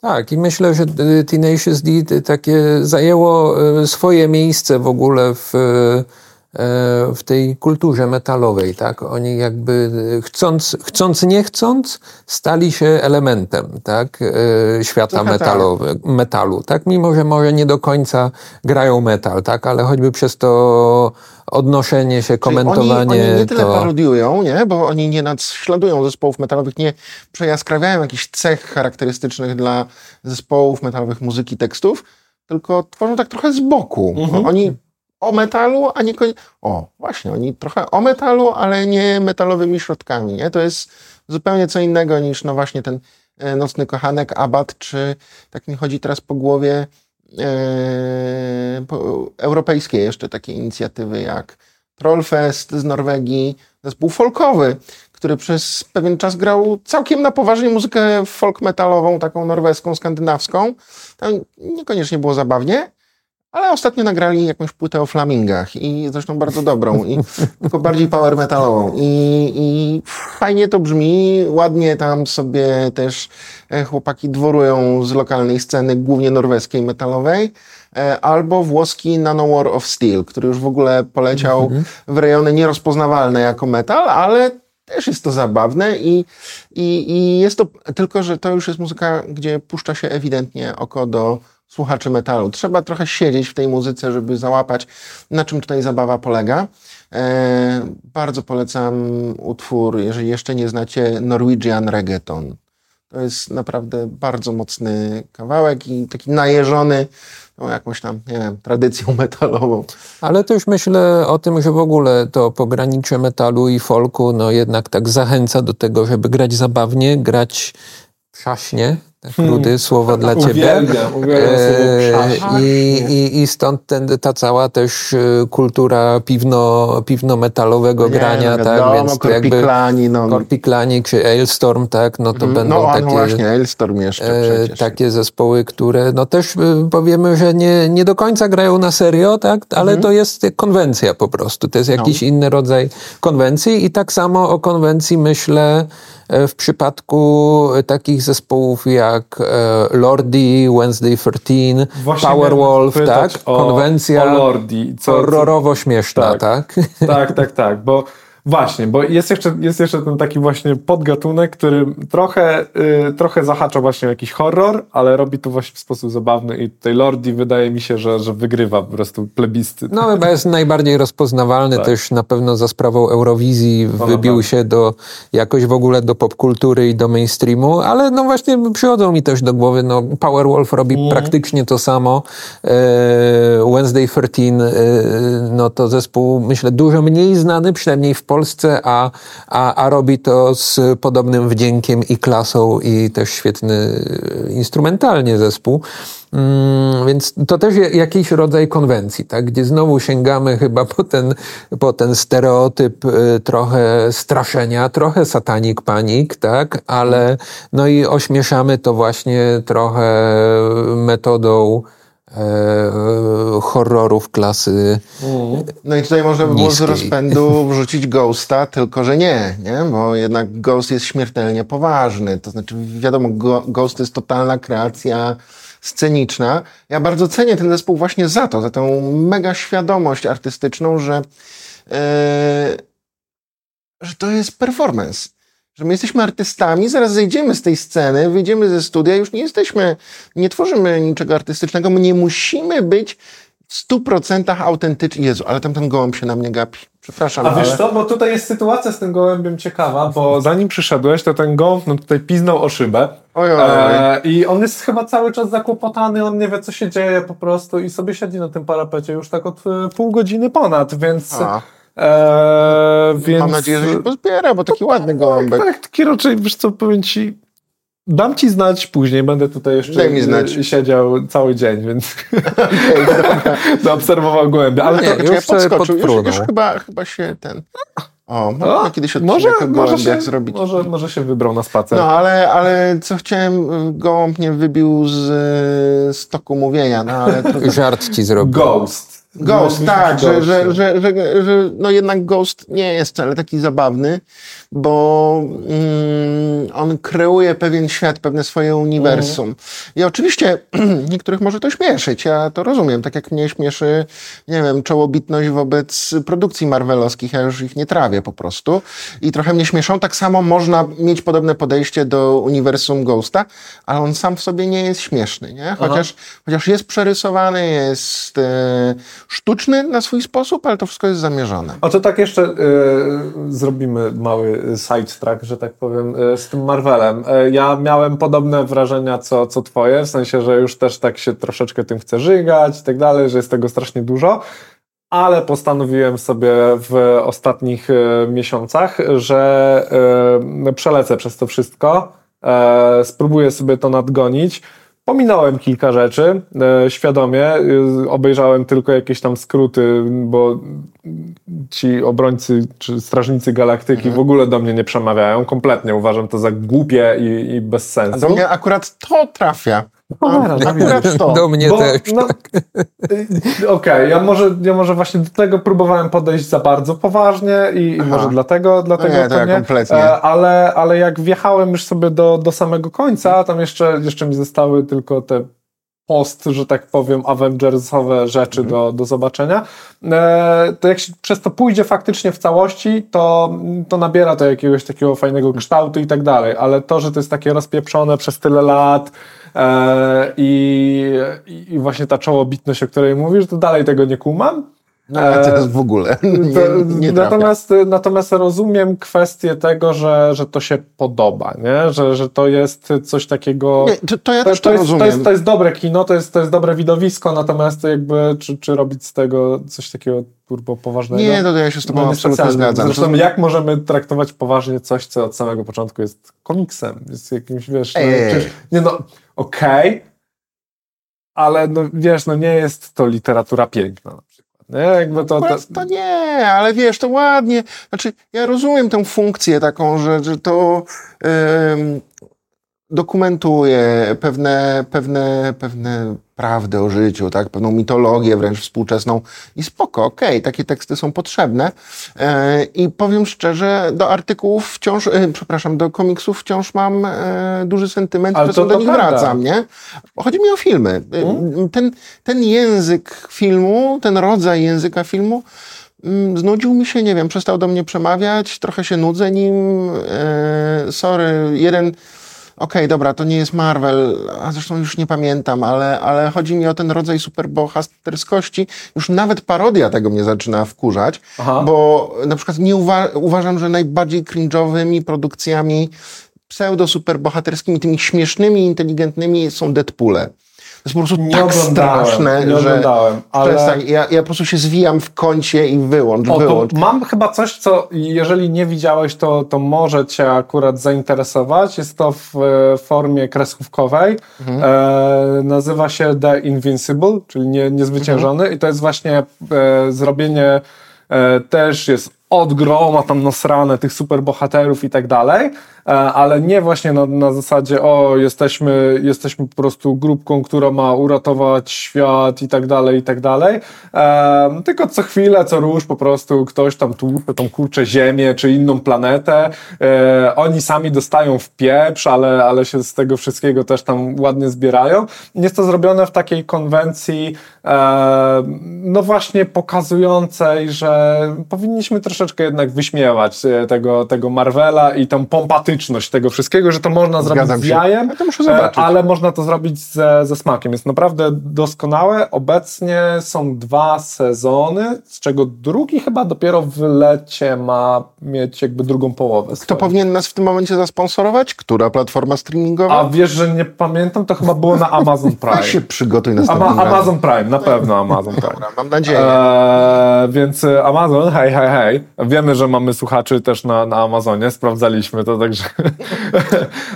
Tak, i myślę, że Tenacious D takie zajęło e, swoje miejsce w ogóle w w tej kulturze metalowej, tak? Oni jakby chcąc, chcąc nie chcąc stali się elementem, tak? E, świata tak. metalowy, metalu, tak? Mimo, że może nie do końca grają metal, tak? Ale choćby przez to odnoszenie się, komentowanie. Oni, oni nie tyle to... parodiują, nie? Bo oni nie nadśladują zespołów metalowych, nie przejaskrawiają jakichś cech charakterystycznych dla zespołów metalowych muzyki, tekstów, tylko tworzą tak trochę z boku. Mhm. Oni o metalu, a nie O, właśnie, oni trochę o metalu, ale nie metalowymi środkami, nie? To jest zupełnie co innego niż, no właśnie, ten e, Nocny Kochanek, Abat, czy tak mi chodzi teraz po głowie e, po, europejskie jeszcze takie inicjatywy jak Trollfest z Norwegii, zespół folkowy, który przez pewien czas grał całkiem na poważnie muzykę folk metalową, taką norweską, skandynawską. Tam niekoniecznie było zabawnie, ale ostatnio nagrali jakąś płytę o flamingach i zresztą bardzo dobrą, i (laughs) tylko bardziej power metalową. I, I fajnie to brzmi, ładnie tam sobie też e, chłopaki dworują z lokalnej sceny, głównie norweskiej metalowej e, albo włoski Nanowar of Steel, który już w ogóle poleciał mhm. w rejony nierozpoznawalne jako metal, ale też jest to zabawne i, i, i jest to tylko, że to już jest muzyka, gdzie puszcza się ewidentnie oko do słuchaczy metalu. Trzeba trochę siedzieć w tej muzyce, żeby załapać, na czym tutaj zabawa polega. E, bardzo polecam utwór, jeżeli jeszcze nie znacie, Norwegian Reggaeton. To jest naprawdę bardzo mocny kawałek i taki najeżony no, jakąś tam, nie wiem, tradycją (laughs) metalową. Ale też myślę o tym, że w ogóle to pogranicze metalu i folku, no jednak tak zachęca do tego, żeby grać zabawnie, grać przaśnie, rudy hmm. słowo dla ciebie. Uwielbiam, uwielbiam e, I, i, I stąd ten, ta cała też e, kultura piwno, piwno-metalowego Nie, grania, no, tak? wiadomo, Więc Korpiklani, no. Korpiklani czy Ailstorm, tak? No to Mhm. będą no, a takie... no właśnie, Ailstorm jeszcze E, przecież. takie zespoły, które no też powiemy, że nie, nie do końca grają na serio, tak? ale Mhm. to jest konwencja po prostu. To jest No. jakiś inny rodzaj konwencji i tak samo o konwencji myślę w przypadku takich zespołów jak e, Lordi, Wednesday 13, Właśnie Powerwolf, tak? o- Konwencja o Lordi. Co- co- horrorowo śmieszna, tak? Tak, tak, tak, bo właśnie, bo jest jeszcze, jest jeszcze ten taki właśnie podgatunek, który trochę, y, trochę zahacza właśnie jakiś horror, ale robi to właśnie w sposób zabawny i tutaj Lordi wydaje mi się, że, że wygrywa po prostu plebiscyt. No chyba jest najbardziej rozpoznawalny Tak. też na pewno za sprawą Eurowizji na wybił pewno. się do jakoś w ogóle do popkultury i do mainstreamu, ale no właśnie przychodzą mi też do głowy, no Powerwolf robi Mhm. praktycznie to samo. E, Wednesday 13 e, no to zespół myślę dużo mniej znany, przynajmniej w Polsce, a, a, a robi to z podobnym wdziękiem i klasą i też świetny e, instrumentalnie zespół. Mm, więc to też jakiś rodzaj konwencji, tak? gdzie znowu sięgamy chyba po ten, po ten stereotyp y, trochę straszenia, trochę satanik panik, tak? ale no i ośmieszamy to właśnie trochę metodą e, horrorów klasy No i tutaj można by było z rozpędu (laughs) wrzucić Ghosta, tylko że nie, nie? Bo jednak Ghost jest śmiertelnie poważny. To znaczy, wiadomo, Go- Ghost to jest totalna kreacja sceniczna. Ja bardzo cenię ten zespół właśnie za to, za tę mega świadomość artystyczną, że, e, że to jest performance. Że my jesteśmy artystami, zaraz zejdziemy z tej sceny, wyjdziemy ze studia, już nie jesteśmy, nie tworzymy niczego artystycznego, my nie musimy być w stu procentach autentyczni. Jezu, ale tam ten gołąb się na mnie gapi. Przepraszam, A wiesz ale... co, bo tutaj jest sytuacja z tym gołębiem ciekawa, bo zanim przyszedłeś, to ten gołąb no tutaj piznął o szybę. Oj, oj, oj. E, I on jest chyba cały czas zakłopotany, on nie wie, co się dzieje po prostu i sobie siedzi na tym parapecie już tak od e, pół godziny ponad, więc... A, E, więc Mam nadzieję, że się pozbiera, bo taki ładny gołąbek. Tak, taki raczej, wiesz co, powiem ci, dam ci znać później, będę tutaj jeszcze Daj mi znać. siedział cały dzień, więc (laughs) zaobserwował gołębia. Ale Nie, to, już podskoczył, już, już chyba, chyba się ten... O, kiedyś może, może, się, zrobić. może, może się wybrał na spacer. No, ale, ale co chciałem, gołąb mnie wybił z, z toku mówienia, no ale to... żart ci zrobił. Ghost. Ghost, No, tak, że, Ghost. że, że, że, no jednak Ghost nie jest wcale taki zabawny, bo mm, on kreuje pewien świat, pewne swoje uniwersum. I oczywiście (clears throat) niektórych może to śmieszyć, ja to rozumiem, tak jak mnie śmieszy, nie wiem, czołobitność wobec produkcji marvelowskich, ja już ich nie trawię po prostu i trochę mnie śmieszą. Tak samo można mieć podobne podejście do uniwersum Ghosta, ale on sam w sobie nie jest śmieszny, nie? Chociaż, chociaż jest przerysowany, jest e, sztuczny na swój sposób, ale to wszystko jest zamierzone. A to tak jeszcze e, zrobimy mały sidetrack, że tak powiem, e, z tym Marvelem. E, ja miałem podobne wrażenia co, co twoje, w sensie, że już też tak się troszeczkę tym chcę żygać i tak dalej, że jest tego strasznie dużo. Ale postanowiłem sobie w ostatnich miesiącach, że przelecę przez to wszystko, spróbuję sobie to nadgonić. Pominąłem kilka rzeczy e, świadomie. Y, obejrzałem tylko jakieś tam skróty, bo ci obrońcy czy strażnicy galaktyki w ogóle do mnie nie przemawiają. Kompletnie uważam to za głupie i, i bez A sensu. do mnie akurat to trafia. Cholera, no akurat to. Do mnie Bo, też. no, y, Okej, ja, może, ja może właśnie do tego próbowałem podejść za bardzo poważnie i, i może dlatego, dlatego nie, to ja nie. kompletnie. E, ale, ale jak wjechałem już sobie do, do samego końca, tam jeszcze, jeszcze mi zostały tylko te post, że tak powiem, Avengersowe rzeczy Mhm. do, do zobaczenia, e, to jak się przez to pójdzie faktycznie w całości, to, to nabiera to jakiegoś takiego fajnego kształtu i tak dalej, ale to, że to jest takie rozpieprzone przez tyle lat, i, I właśnie ta czołobitność, o której mówisz, to dalej tego nie kumam. No, a teraz w ogóle. (laughs) Nie, nie natomiast, natomiast rozumiem kwestię tego, że, że to się podoba, nie? Że, że to jest coś takiego. Nie, to, to ja to, też to, to jest, rozumiem. To jest, to jest dobre kino, to jest, to jest dobre widowisko, natomiast jakby, czy, czy robić z tego coś takiego turbo poważnego? Nie, to ja się z Tobą No, absolutnie zgadzam. Zresztą, jak możemy traktować poważnie coś, co od samego początku jest komiksem? Jest jakimś, wiesz, no, przecież- nie no, okej, ale no, wiesz, no nie jest to literatura piękna. Nie? Jakby to, to, to nie, ale wiesz, to ładnie. Znaczy, ja rozumiem tę funkcję taką, że, że to em, dokumentuje pewne, pewne, pewne prawdy o życiu, tak? pewną mitologię wręcz współczesną i spoko, okej, takie teksty są potrzebne. E, I powiem szczerze, do artykułów wciąż, e, przepraszam, do komiksów wciąż mam e, duży sentyment, Ale do nich prawda. wracam, nie? Chodzi mi o filmy. E, Ten, ten język filmu, ten rodzaj języka filmu mm, znudził mi się, nie wiem, przestał do mnie przemawiać, trochę się nudzę nim. Sorry, jeden. Okej, dobra, to nie jest Marvel, a zresztą już nie pamiętam, ale, ale chodzi mi o ten rodzaj superbohaterskości. Już nawet parodia tego mnie zaczyna wkurzać, Aha. bo na przykład nie uwa- uważam, że najbardziej cringe'owymi produkcjami pseudo-superbohaterskimi, tymi śmiesznymi, inteligentnymi są Deadpoole. To jest po prostu Nie tak straszne, nie że ale- przestań, ja, ja po prostu się zwijam w kącie i wyłącz, O, wyłącz. mam chyba coś, co jeżeli nie widziałeś, to, to może cię akurat zainteresować. Jest to w e, formie kreskówkowej. Mhm. E, nazywa się The Invincible, czyli nie, niezwyciężony Mhm. i to jest właśnie e, zrobienie e, też jest od groma tam nasrane tych superbohaterów i tak dalej, ale nie właśnie na, na zasadzie o jesteśmy, jesteśmy po prostu grupką, która ma uratować świat i tak dalej, i tak dalej, e, tylko co chwilę, co róż po prostu ktoś tam tłucze tą kurczę ziemię czy inną planetę, e, oni sami dostają w pieprz, ale, ale się z tego wszystkiego też tam ładnie zbierają. Jest to zrobione w takiej konwencji e, no właśnie pokazującej, że powinniśmy troszeczkę jednak wyśmiewać e, tego, tego Marvela i tą pompatyczność tego wszystkiego, że to można zrobić z się. jajem, Ja e, ale można to zrobić ze, ze smakiem. Jest naprawdę doskonałe. Obecnie są dwa sezony, z czego drugi chyba dopiero w lecie ma mieć jakby drugą połowę. Kto powinien nas w tym momencie zasponsorować? Która platforma streamingowa? A wiesz, że nie pamiętam, to chyba było na Amazon (laughs) A się Prime. przygotuj następnym Ama. Amazon Prime, na pewno Amazon Prime. Dobra, mam nadzieję. Eee, więc Amazon, hej, hej, hej. Wiemy, że mamy słuchaczy też na, na Amazonie, sprawdzaliśmy to, także.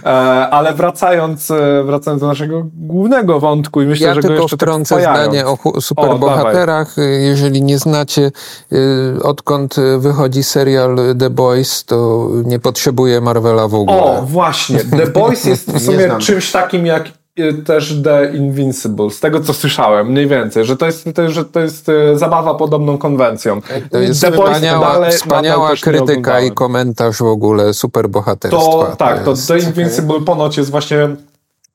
Eee, (laughs) ale wracając, e, wracając do naszego głównego wątku i myślę, Ja że go tylko jeszcze tak wtrącę wpajając. zdanie o superbohaterach. Jeżeli nie znacie, y, odkąd wychodzi serial The Boys, to nie potrzebuje Marvela w ogóle. O, właśnie. The Boys jest w (laughs) sumie czymś takim jak e, też The Invincible, z tego co słyszałem, mniej więcej, że to jest, to, że to jest e, zabawa podobną konwencją. To jest The Boys wspaniała, dalej- wspaniała krytyka i komentarz w ogóle superbohaterstwa. To, tak, to jest- The Invincible ponoć jest właśnie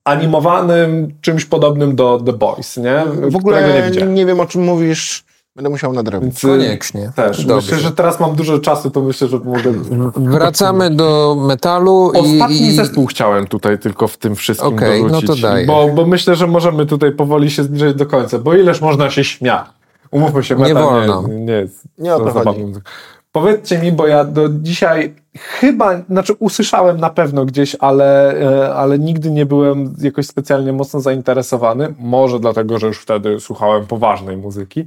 animowanym czymś podobnym do The Boys, nie? w ogóle nie nie, wiem, o czym mówisz. Będę musiał nadrobić. E, Koniecznie. Też. Dobrze. Myślę, że teraz mam dużo czasu, to myślę, że mogę... Wracamy do metalu Ostatni i, zespół chciałem tutaj tylko w tym wszystkim Okej, no to dorzucić. daję. Bo, bo myślę, że możemy tutaj powoli się zbliżać do końca, bo ileż można się śmiać. Umówmy się, Nie metal wolno. Nie, nie jest Nie o to zabawną. Powiedzcie mi, bo ja do dzisiaj chyba, znaczy usłyszałem na pewno gdzieś, ale, e, ale nigdy nie byłem jakoś specjalnie mocno zainteresowany. Może dlatego, że już wtedy słuchałem poważnej muzyki.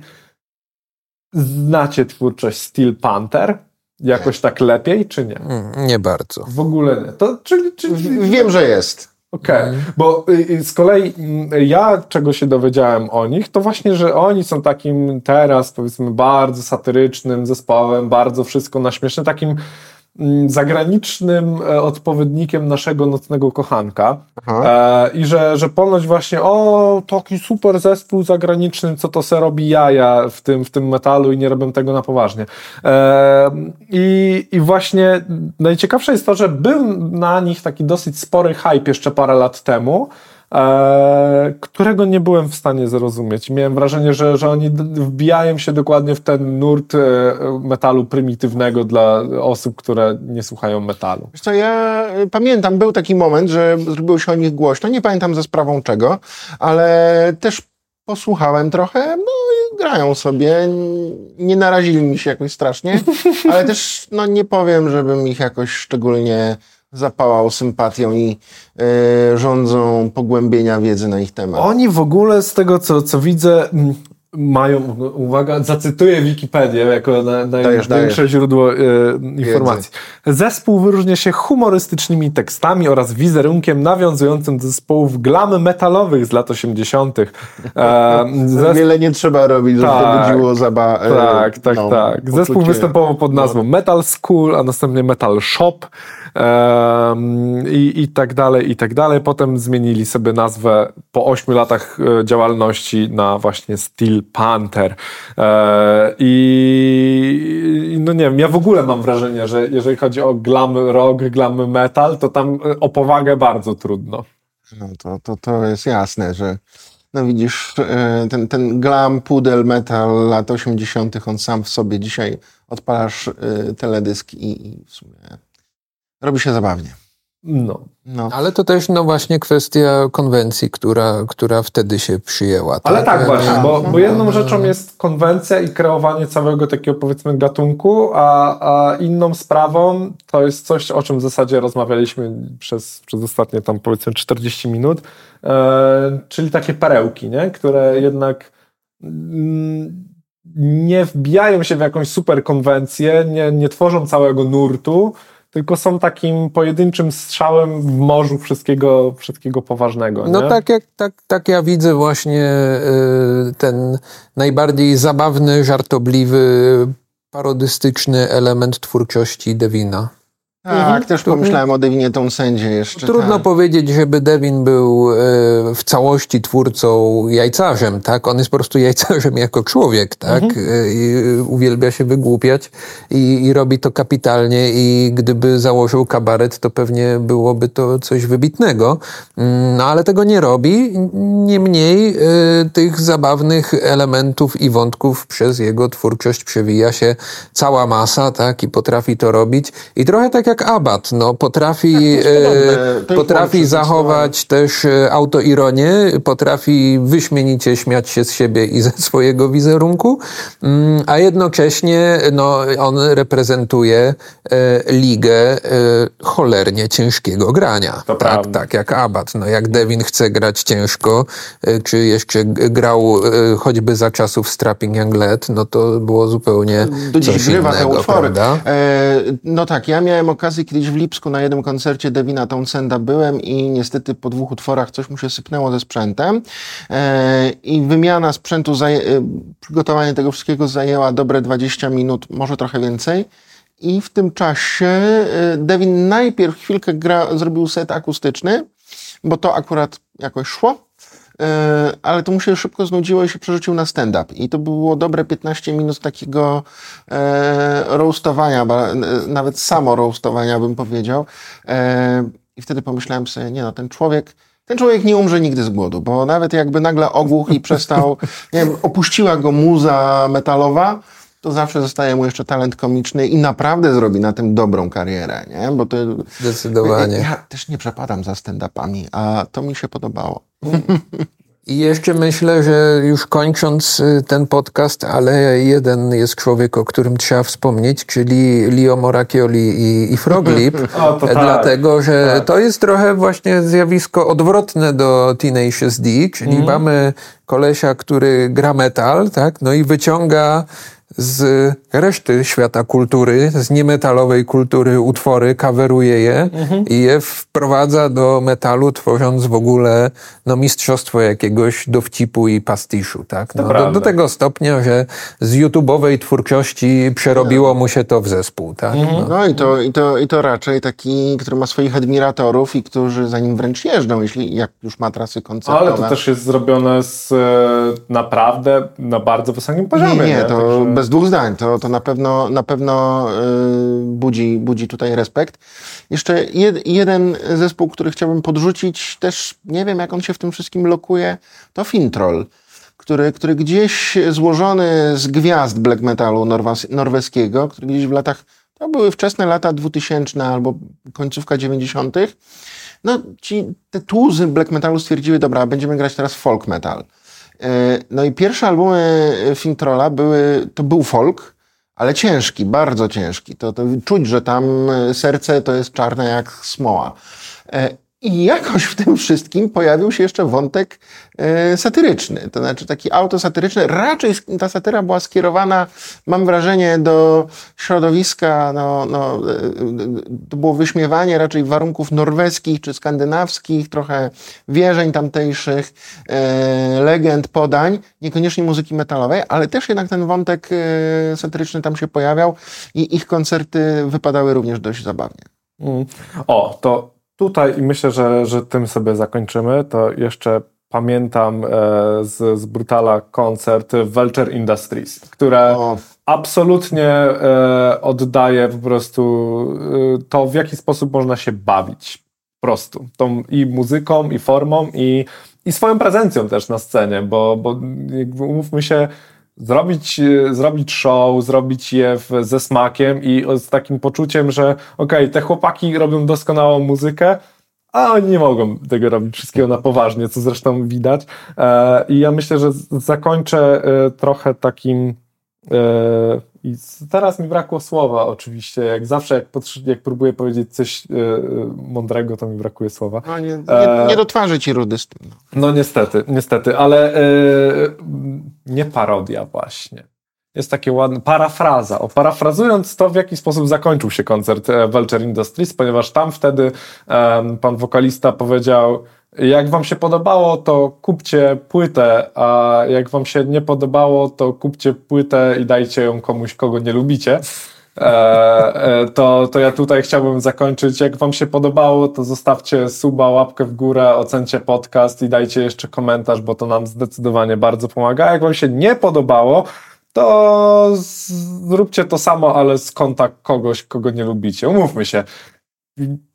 Znacie twórczość Steel Panther? Jakoś tak lepiej, czy nie? Mm, nie bardzo. W ogóle nie. To, czyli, czyli, Wiem, że jest. Okej, bo y, y, z kolei mm, ja czego się dowiedziałem o nich, to właśnie, że oni są takim teraz powiedzmy bardzo satyrycznym zespołem, bardzo wszystko na śmieszne, takim zagranicznym e, odpowiednikiem naszego nocnego kochanka. E, I że, że ponoć właśnie, o, taki super zespół zagraniczny, co to se robi jaja w tym, w tym metalu i nie robią tego na poważnie. E, i, I właśnie najciekawsze jest to, że był na nich taki dosyć spory hype jeszcze parę lat temu, którego nie byłem w stanie zrozumieć. Miałem wrażenie, że, że oni wbijają się dokładnie w ten nurt e, metalu prymitywnego dla osób, które nie słuchają metalu. Wiesz co, ja y, pamiętam, był taki moment, że zrobiło się o nich głośno, nie pamiętam za sprawą czego, ale też posłuchałem trochę, no i grają sobie, nie narazili mi się jakoś strasznie, (laughs) ale też no, nie powiem, żebym ich jakoś szczególnie zapałał sympatią i y, rządzą pogłębienia wiedzy na ich temat. Oni w ogóle z tego, co, co widzę, mają, uwaga, zacytuję Wikipedię jako na, największe dajesz. źródło e, informacji. Zespół wyróżnia się humorystycznymi tekstami oraz wizerunkiem nawiązującym do zespołów glam metalowych z lat 80. E, (laughs) zesp... Wiele nie trzeba robić, żeby tak, to budziło zaba... E, tak, tak, no, tak. Zespół występował pod nazwą no. Metal School, a następnie Metal Shop i, i tak dalej, i tak dalej. Potem zmienili sobie nazwę po ośmiu latach e, działalności na właśnie Steel Panther. E, I no nie wiem, ja w ogóle mam wrażenie, że jeżeli chodzi o glam rock, glam metal, to tam e, o powagę bardzo trudno. No to, to, to jest jasne, że no widzisz, ten, ten glam, pudel, metal lat 80., on sam w sobie dzisiaj odpalasz teledysk i, i w sumie robi się zabawnie. No. no. Ale to też no właśnie kwestia konwencji, która, która wtedy się przyjęła. Tak? Ale tak właśnie, bo, bo jedną rzeczą jest konwencja i kreowanie całego takiego powiedzmy gatunku, a, a inną sprawą to jest coś, o czym w zasadzie rozmawialiśmy przez, przez ostatnie tam powiedzmy 40 minut, e, czyli takie perełki, nie? które jednak mm, nie wbijają się w jakąś super konwencję, nie, nie tworzą całego nurtu, tylko są takim pojedynczym strzałem w morzu wszystkiego, wszystkiego poważnego. No tak, jak, tak, tak ja widzę właśnie y, ten najbardziej zabawny, żartobliwy, parodystyczny element twórczości Devina. Tak, mhm. też pomyślałem o Devinie Townsendzie jeszcze. Trudno tak. powiedzieć, żeby Devin był e, w całości twórcą jajcarzem, tak? On jest po prostu jajcarzem jako człowiek, tak? Mhm. E, I uwielbia się wygłupiać i, i robi to kapitalnie i gdyby założył kabaret, to pewnie byłoby to coś wybitnego. Mm, no ale tego nie robi. Niemniej e, tych zabawnych elementów i wątków przez jego twórczość przewija się cała masa, tak? I potrafi to robić. I trochę tak jak jak Abat, no, potrafi, tak, e, potrafi zachować też e, autoironię, potrafi wyśmienicie śmiać się z siebie i ze (laughs) swojego wizerunku, mm, a jednocześnie no, on reprezentuje e, ligę cholernie ciężkiego grania. To tak, tak jak Abat. No, jak Devin chce grać ciężko, czy jeszcze grał choćby za czasów Strapping Young Led, no to było zupełnie Do coś innego, prawda? E, no tak, ja miałem okazję okazji kiedyś w Lipsku na jednym koncercie Devina Townsenda byłem i niestety po dwóch utworach coś mu się sypnęło ze sprzętem e, i wymiana sprzętu, zaje- e, przygotowanie tego wszystkiego zajęła dobre 20 minut, może trochę więcej. I w tym czasie e, Devin najpierw chwilkę gra, zrobił set akustyczny, bo to akurat jakoś szło. E, ale to mu się szybko znudziło i się przerzucił na stand-up. I to było dobre 15 minut takiego e, roastowania, nawet samo roastowania bym powiedział. E, I wtedy pomyślałem sobie, nie no, ten człowiek, ten człowiek nie umrze nigdy z głodu, bo nawet jakby nagle ogłuch i przestał, (laughs) nie wiem, opuściła go muza metalowa, to zawsze zostaje mu jeszcze talent komiczny i naprawdę zrobi na tym dobrą karierę, nie? Bo to... Zdecydowanie. Ja też nie przepadam za stand-upami, a to mi się podobało. (laughs) I jeszcze myślę, że już kończąc y, ten podcast, ale jeden jest człowiek, o którym trzeba wspomnieć, czyli Leo Moracchioli i, i Froglip, (laughs) o, tak. dlatego, że tak. to jest trochę właśnie zjawisko odwrotne do Tenacious D, czyli mm. mamy kolesia, który gra metal, tak, no i wyciąga z reszty świata kultury, z niemetalowej kultury utwory, kaweruje je mhm. i je wprowadza do metalu, tworząc w ogóle no, mistrzostwo jakiegoś dowcipu i pastiszu. Tak? No, do, do, tego stopnia, że z YouTube'owej twórczości przerobiło mu się to w zespół. Tak? Mhm. No, no i, to, i, to, i to raczej taki, który ma swoich admiratorów i którzy za nim wręcz jeżdżą, jeśli jak już ma trasy koncertowe. Ale to też jest zrobione z e, naprawdę na bardzo wysokim poziomie. Nie, nie, to bez bez dwóch zdań. To, to na pewno, na pewno yy, budzi, budzi tutaj respekt. Jeszcze jed, jeden zespół, który chciałbym podrzucić, też nie wiem, jak on się w tym wszystkim lokuje, to Fintroll, który, który gdzieś złożony z gwiazd black metalu norweskiego, który gdzieś w latach, to były wczesne lata 2000 albo końcówka 90., no ci te tłuzy black metalu stwierdziły, dobra, będziemy grać teraz folk metal. E, no i pierwsze albumy Fintrolla były, to był folk, ale ciężki, bardzo ciężki. To, to czuć, że tam serce to jest czarne jak smoła. I jakoś w tym wszystkim pojawił się jeszcze wątek e, satyryczny, to znaczy taki autosatyryczny. Raczej ta satyra była skierowana, mam wrażenie, do środowiska, no, no, e, to było wyśmiewanie raczej warunków norweskich czy skandynawskich, trochę wierzeń tamtejszych, e, legend, podań, niekoniecznie muzyki metalowej, ale też jednak ten wątek e, satyryczny tam się pojawiał i ich koncerty wypadały również dość zabawnie. Mm. O, to Tutaj i myślę, że, że tym sobie zakończymy. To jeszcze pamiętam e, z, z Brutala koncert Vulture Industries, które o. absolutnie e, oddaje po prostu e, to, w jaki sposób można się bawić. Po prostu. Tą i muzyką, i formą, i, i swoją prezencją też na scenie, bo, bo umówmy się, zrobić, e, zrobić show, zrobić je w, ze smakiem i z takim poczuciem, że okej, okay, te chłopaki robią doskonałą muzykę, a oni nie mogą tego robić wszystkiego na poważnie, co zresztą widać. E, I ja myślę, że zakończę e, trochę takim i teraz mi brakło słowa oczywiście, jak zawsze jak, jak próbuję powiedzieć coś e, mądrego, to mi brakuje słowa. No nie, nie, nie do twarzy ci rudy z tym. No, no niestety, niestety, ale e, nie parodia właśnie. Jest takie ładne, parafraza. O, parafrazując to, w jaki sposób zakończył się koncert Vulture Industries, ponieważ tam wtedy e, pan wokalista powiedział, jak wam się podobało, to kupcie płytę, a jak wam się nie podobało, to kupcie płytę i dajcie ją komuś, kogo nie lubicie. E, e, to, to ja tutaj chciałbym zakończyć. Jak wam się podobało, to zostawcie suba, łapkę w górę, ocencie podcast i dajcie jeszcze komentarz, bo to nam zdecydowanie bardzo pomaga. Jak wam się nie podobało, to zróbcie to samo, ale z konta kogoś, kogo nie lubicie. Umówmy się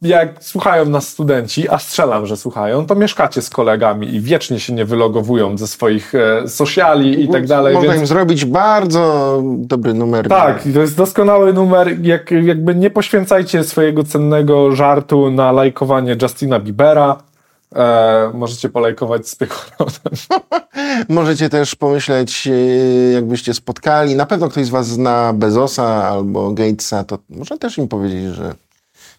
jak słuchają nas studenci, a strzelam, że słuchają, to mieszkacie z kolegami i wiecznie się nie wylogowują ze swoich e, sociali i tak dalej. Można więc... im zrobić bardzo dobry numer. Tak, to jest doskonały numer. Jak, jakby nie poświęcajcie swojego cennego żartu na lajkowanie Justina Biebera. E, możecie polajkować z Piechorodem. (laughs) możecie też pomyśleć, e, jakbyście spotkali, na pewno ktoś z was zna Bezosa albo Gatesa, to można też im powiedzieć, że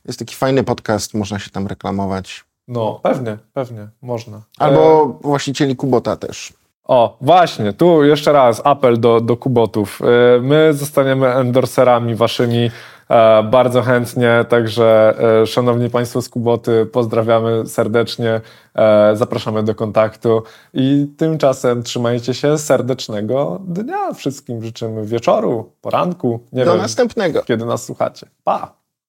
jest taki fajny podcast, można się tam reklamować. No, pewnie, pewnie, można. Albo e... właścicieli Kubota też. O, właśnie, tu jeszcze raz apel do, do Kubotów. E, my zostaniemy endorserami waszymi e, bardzo chętnie, także e, szanowni państwo z Kuboty, pozdrawiamy serdecznie, zapraszamy do kontaktu i tymczasem trzymajcie się serdecznego dnia. Wszystkim życzymy wieczoru, poranku, nie do wiem, następnego. kiedy nas słuchacie. Pa!